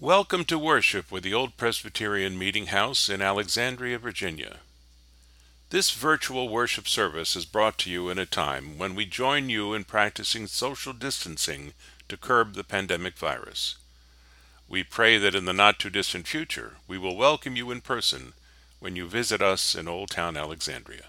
Welcome to worship with the Old Presbyterian Meeting House in Alexandria, Virginia. This virtual worship service is brought to you in a time when we join you in practicing social distancing to curb the pandemic virus. We pray that in the not too distant future we will welcome you in person when you visit us in Old Town Alexandria.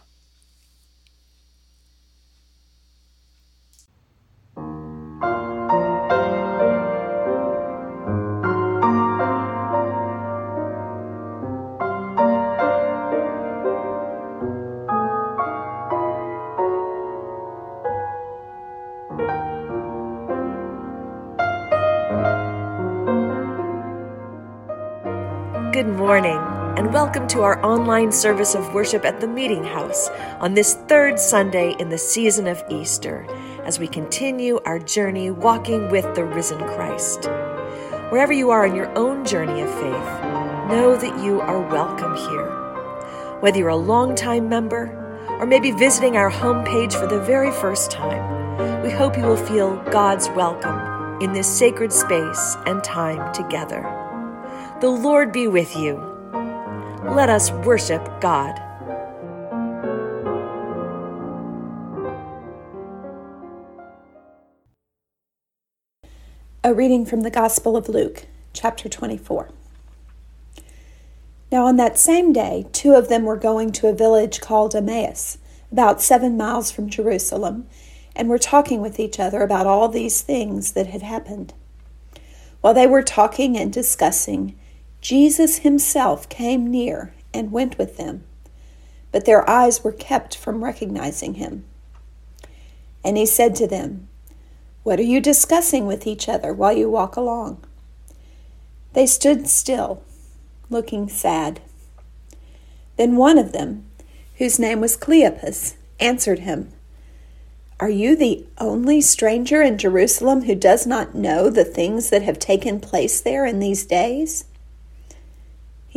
Good morning, and welcome to our online service of worship at the Meeting House on this third Sunday in the season of Easter as we continue our journey walking with the risen Christ. Wherever you are in your own journey of faith, know that you are welcome here. Whether you're a longtime member or maybe visiting our homepage for the very first time, we hope you will feel God's welcome in this sacred space and time together. The Lord be with you. Let us worship God. A reading from the Gospel of Luke, chapter 24. Now, on that same day, two of them were going to a village called Emmaus, about seven miles from Jerusalem, and were talking with each other about all these things that had happened. While they were talking and discussing, Jesus himself came near and went with them, but their eyes were kept from recognizing him. And he said to them, What are you discussing with each other while you walk along? They stood still, looking sad. Then one of them, whose name was Cleopas, answered him, Are you the only stranger in Jerusalem who does not know the things that have taken place there in these days?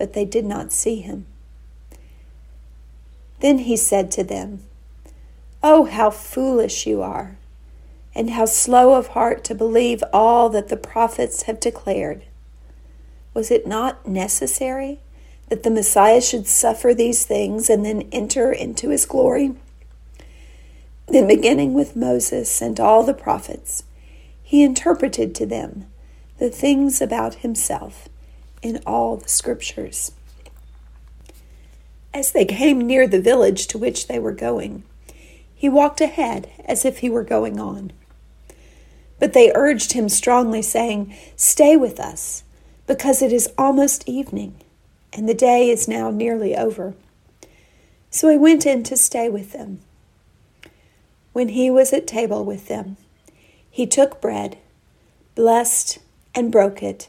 but they did not see him. Then he said to them, Oh, how foolish you are, and how slow of heart to believe all that the prophets have declared. Was it not necessary that the Messiah should suffer these things and then enter into his glory? Then, beginning with Moses and all the prophets, he interpreted to them the things about himself in all the scriptures. As they came near the village to which they were going, he walked ahead as if he were going on. But they urged him strongly, saying, Stay with us, because it is almost evening, and the day is now nearly over. So he went in to stay with them. When he was at table with them, he took bread, blessed, and broke it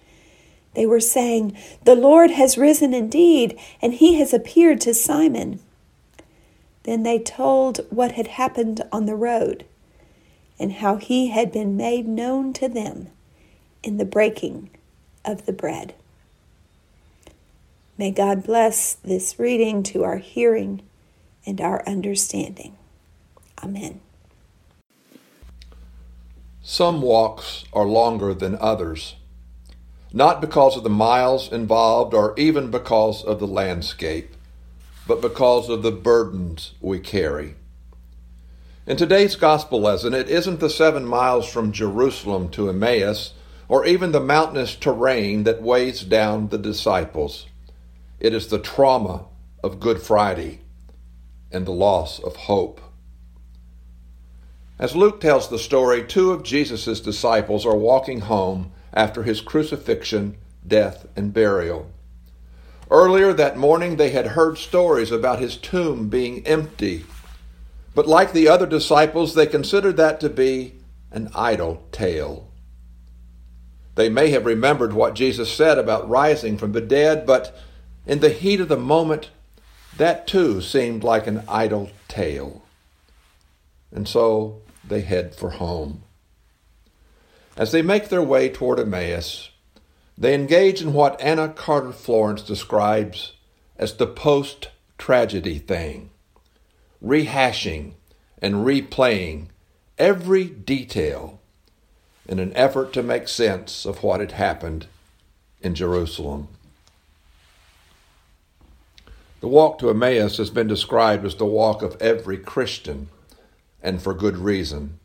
they were saying, The Lord has risen indeed, and he has appeared to Simon. Then they told what had happened on the road and how he had been made known to them in the breaking of the bread. May God bless this reading to our hearing and our understanding. Amen. Some walks are longer than others, not because of the miles involved or even because of the landscape, but because of the burdens we carry. In today's gospel lesson, it isn't the seven miles from Jerusalem to Emmaus or even the mountainous terrain that weighs down the disciples. It is the trauma of Good Friday and the loss of hope. As Luke tells the story, two of Jesus' disciples are walking home after his crucifixion, death, and burial. Earlier that morning, they had heard stories about his tomb being empty, but like the other disciples, they considered that to be an idle tale. They may have remembered what Jesus said about rising from the dead, but in the heat of the moment, that too seemed like an idle tale. And so they head for home. As they make their way toward Emmaus, they engage in what Anna Carter Florence describes as the post tragedy thing, rehashing and replaying every detail in an effort to make sense of what had happened in Jerusalem. The walk to Emmaus has been described as the walk of every Christian, and for good reason.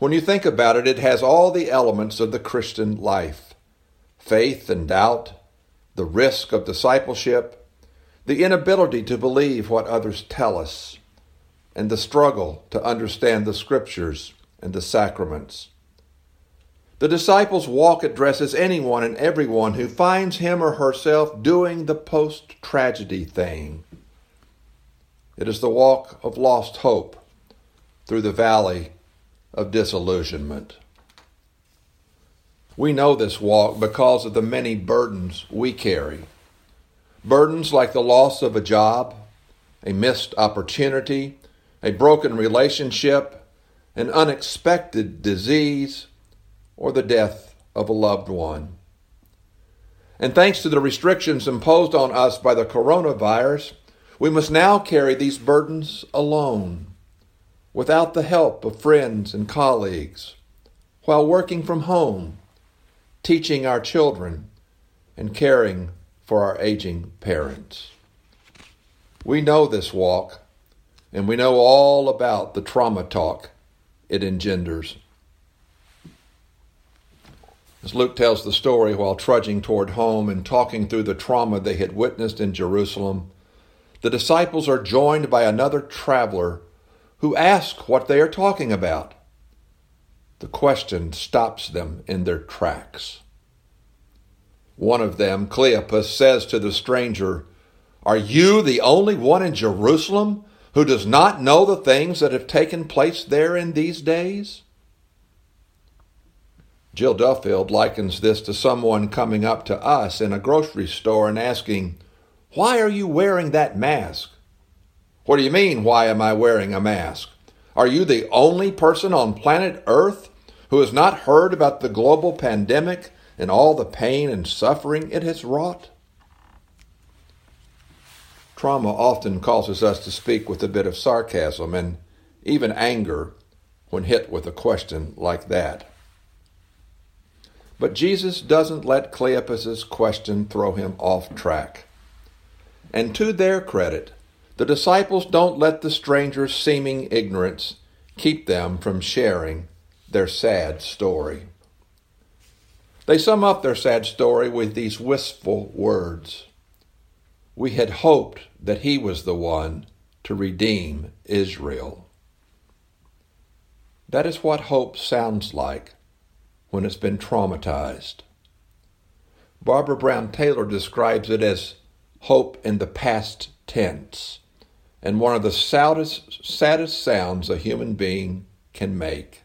When you think about it, it has all the elements of the Christian life faith and doubt, the risk of discipleship, the inability to believe what others tell us, and the struggle to understand the Scriptures and the sacraments. The disciples' walk addresses anyone and everyone who finds him or herself doing the post tragedy thing. It is the walk of lost hope through the valley of disillusionment. We know this walk because of the many burdens we carry. Burdens like the loss of a job, a missed opportunity, a broken relationship, an unexpected disease, or the death of a loved one. And thanks to the restrictions imposed on us by the coronavirus, we must now carry these burdens alone, without the help of friends and colleagues, while working from home, teaching our children, and caring for our aging parents. We know this walk, and we know all about the trauma talk it engenders. As Luke tells the story while trudging toward home and talking through the trauma they had witnessed in Jerusalem, the disciples are joined by another traveler who ask what they are talking about. The question stops them in their tracks. One of them, Cleopas, says to the stranger, Are you the only one in Jerusalem who does not know the things that have taken place there in these days? Jill Duffield likens this to someone coming up to us in a grocery store and asking, Why are you wearing that mask? What do you mean, why am I wearing a mask? Are you the only person on planet Earth who has not heard about the global pandemic and all the pain and suffering it has wrought? Trauma often causes us to speak with a bit of sarcasm and even anger when hit with a question like that. But Jesus doesn't let Cleopas's question throw him off track. And to their credit, the disciples don't let the stranger's seeming ignorance keep them from sharing their sad story. They sum up their sad story with these wistful words We had hoped that he was the one to redeem Israel. That is what hope sounds like when it's been traumatized. Barbara Brown Taylor describes it as hope in the past tense and one of the saddest, saddest sounds a human being can make.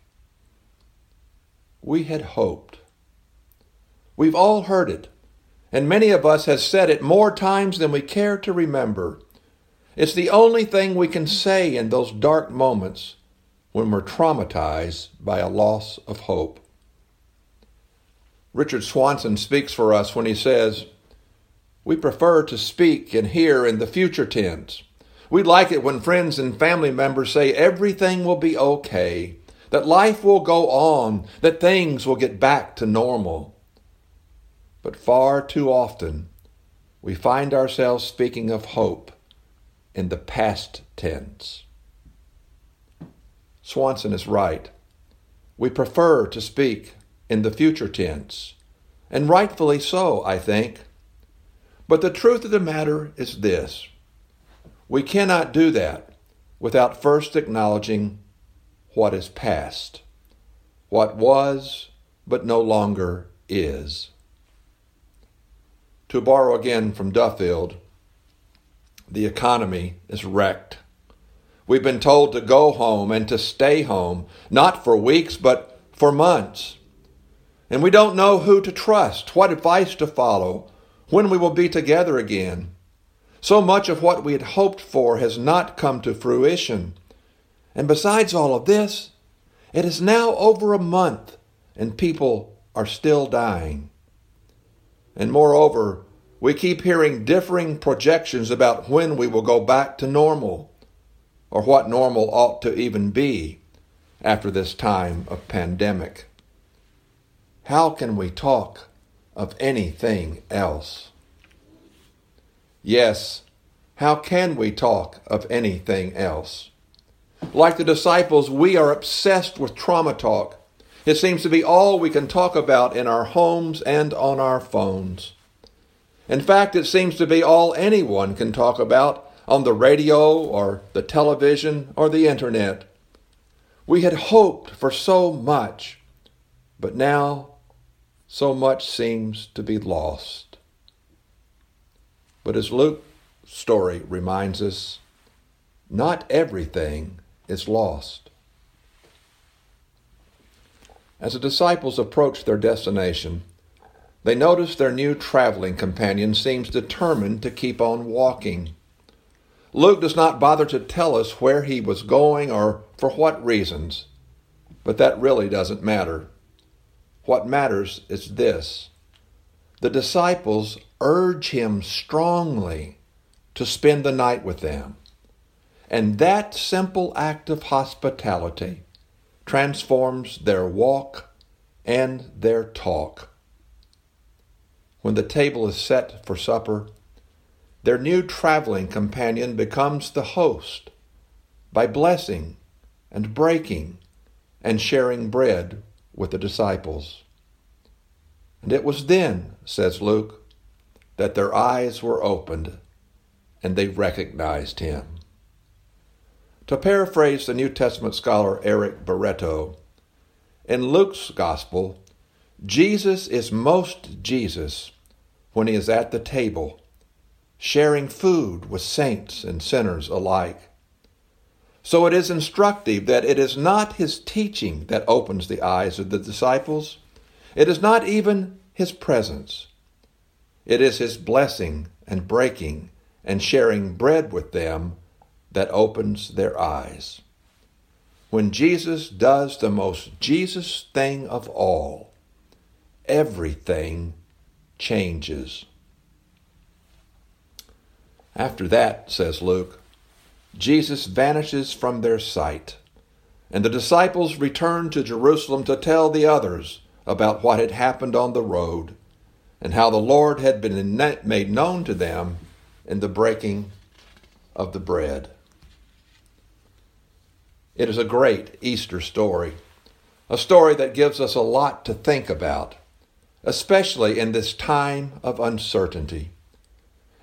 We had hoped. We've all heard it, and many of us have said it more times than we care to remember. It's the only thing we can say in those dark moments when we're traumatized by a loss of hope. Richard Swanson speaks for us when he says, we prefer to speak and hear in the future tense. We like it when friends and family members say everything will be okay, that life will go on, that things will get back to normal. But far too often, we find ourselves speaking of hope in the past tense. Swanson is right. We prefer to speak in the future tense, and rightfully so, I think. But the truth of the matter is this we cannot do that without first acknowledging what is past, what was but no longer is. To borrow again from Duffield, the economy is wrecked. We've been told to go home and to stay home, not for weeks, but for months. And we don't know who to trust, what advice to follow, when we will be together again. So much of what we had hoped for has not come to fruition. And besides all of this, it is now over a month and people are still dying. And moreover, we keep hearing differing projections about when we will go back to normal, or what normal ought to even be after this time of pandemic. How can we talk of anything else? Yes, how can we talk of anything else? Like the disciples, we are obsessed with trauma talk. It seems to be all we can talk about in our homes and on our phones. In fact, it seems to be all anyone can talk about on the radio or the television or the internet. We had hoped for so much, but now so much seems to be lost. But as Luke's story reminds us, not everything is lost. As the disciples approached their destination, they noticed their new traveling companion seems determined to keep on walking. Luke does not bother to tell us where he was going or for what reasons, but that really doesn't matter. What matters is this the disciples urge him strongly to spend the night with them. And that simple act of hospitality transforms their walk and their talk. When the table is set for supper, their new traveling companion becomes the host by blessing and breaking and sharing bread with the disciples. And it was then, says Luke, that their eyes were opened and they recognized him. To paraphrase the New Testament scholar Eric Barreto, in Luke's gospel, Jesus is most Jesus when he is at the table, sharing food with saints and sinners alike. So it is instructive that it is not his teaching that opens the eyes of the disciples. It is not even his presence. It is his blessing and breaking and sharing bread with them that opens their eyes. When Jesus does the most Jesus thing of all, everything changes. After that, says Luke, Jesus vanishes from their sight, and the disciples return to Jerusalem to tell the others about what had happened on the road and how the Lord had been made known to them in the breaking of the bread. It is a great Easter story, a story that gives us a lot to think about, especially in this time of uncertainty.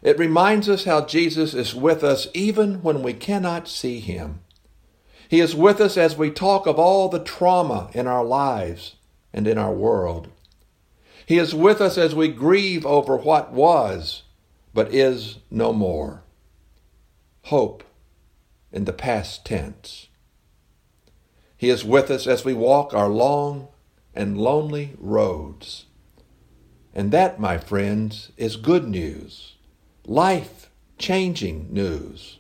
It reminds us how Jesus is with us even when we cannot see him. He is with us as we talk of all the trauma in our lives and in our world. He is with us as we grieve over what was but is no more. Hope in the past tense. He is with us as we walk our long and lonely roads. And that, my friends, is good news, life changing news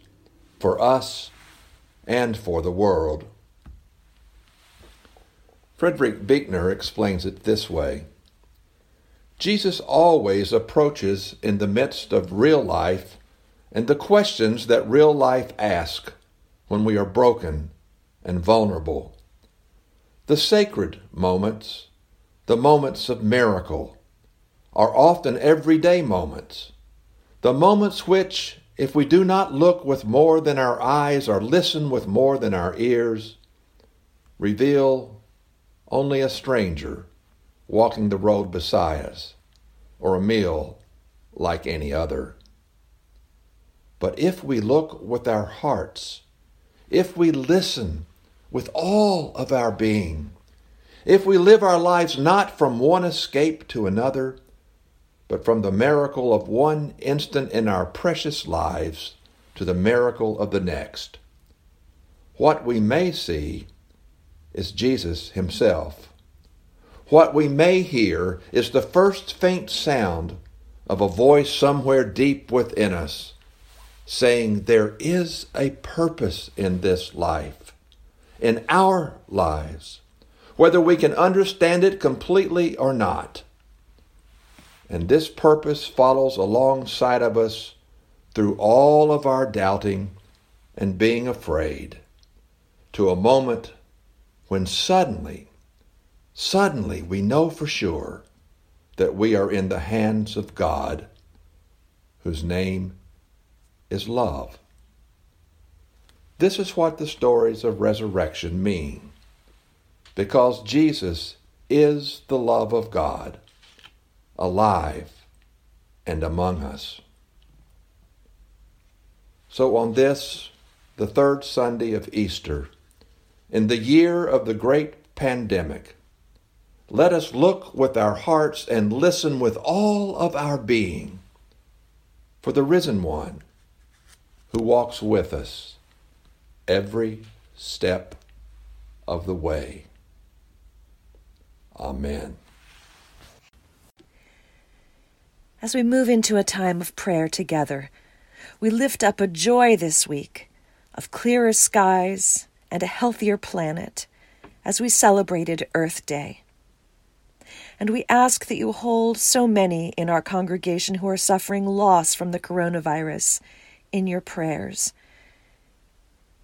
for us and for the world. Frederick Buechner explains it this way Jesus always approaches in the midst of real life and the questions that real life asks when we are broken and vulnerable. The sacred moments, the moments of miracle, are often everyday moments. The moments which, if we do not look with more than our eyes or listen with more than our ears, reveal only a stranger walking the road beside us, or a meal like any other. But if we look with our hearts, if we listen with all of our being, if we live our lives not from one escape to another, but from the miracle of one instant in our precious lives to the miracle of the next, what we may see is Jesus Himself what we may hear is the first faint sound of a voice somewhere deep within us saying, There is a purpose in this life, in our lives, whether we can understand it completely or not. And this purpose follows alongside of us through all of our doubting and being afraid to a moment when suddenly Suddenly, we know for sure that we are in the hands of God, whose name is love. This is what the stories of resurrection mean, because Jesus is the love of God, alive and among us. So, on this, the third Sunday of Easter, in the year of the great pandemic, let us look with our hearts and listen with all of our being for the risen one who walks with us every step of the way. Amen. As we move into a time of prayer together, we lift up a joy this week of clearer skies and a healthier planet as we celebrated Earth Day and we ask that you hold so many in our congregation who are suffering loss from the coronavirus in your prayers,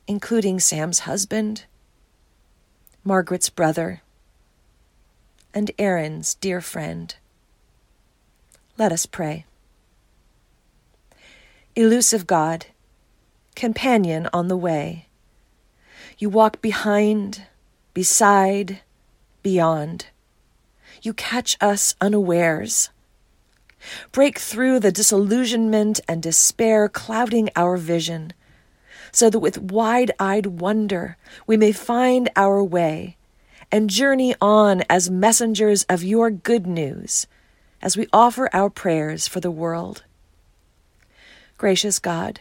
including Sam's husband, Margaret's brother, and Aaron's dear friend. Let us pray. Elusive God, companion on the way, you walk behind, beside, beyond you catch us unawares. Break through the disillusionment and despair clouding our vision, so that with wide eyed wonder we may find our way and journey on as messengers of your good news as we offer our prayers for the world. Gracious God,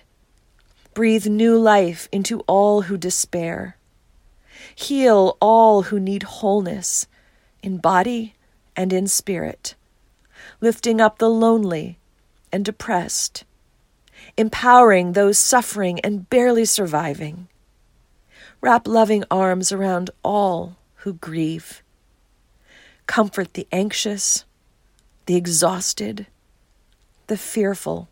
breathe new life into all who despair. Heal all who need wholeness in body and in spirit, lifting up the lonely and depressed, empowering those suffering and barely surviving. Wrap loving arms around all who grieve. Comfort the anxious, the exhausted, the fearful.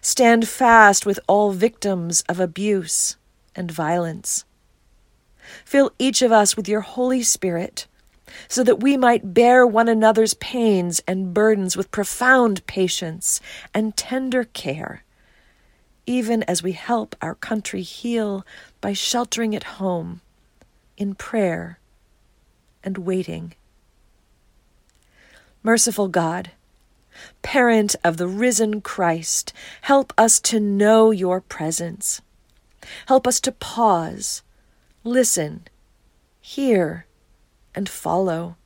Stand fast with all victims of abuse and violence. Fill each of us with your Holy Spirit so that we might bear one another's pains and burdens with profound patience and tender care, even as we help our country heal by sheltering at home, in prayer, and waiting. Merciful God, Parent of the risen Christ, help us to know your presence. Help us to pause, listen, hear, and follow.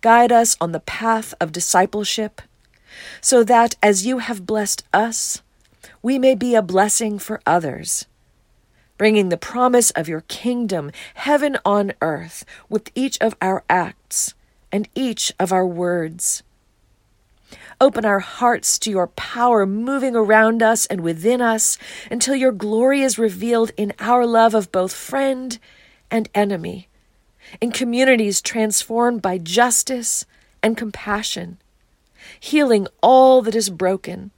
Guide us on the path of discipleship, so that as you have blessed us, we may be a blessing for others, bringing the promise of your kingdom, heaven on earth, with each of our acts and each of our words. Open our hearts to your power moving around us and within us until your glory is revealed in our love of both friend and enemy in communities transformed by justice and compassion, healing all that is broken.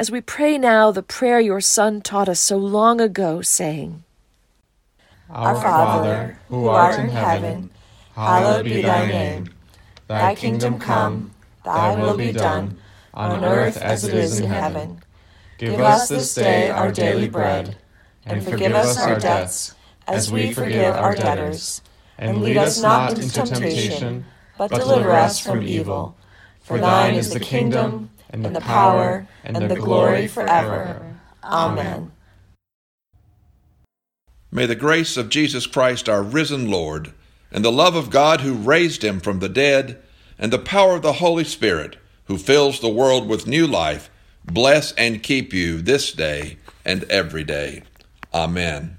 As we pray now the prayer your Son taught us so long ago, saying, Our Father, who art in heaven, hallowed be thy name. Thy kingdom come, thy will be done, on earth as it is in heaven. Give us this day our daily bread, and forgive us our debts, as we forgive our debtors. And lead us not into temptation, but deliver us from evil. For thine is the kingdom, and the power, and the glory forever. Amen. May the grace of Jesus Christ, our risen Lord, and the love of God who raised him from the dead, and the power of the Holy Spirit, who fills the world with new life, bless and keep you this day and every day. Amen.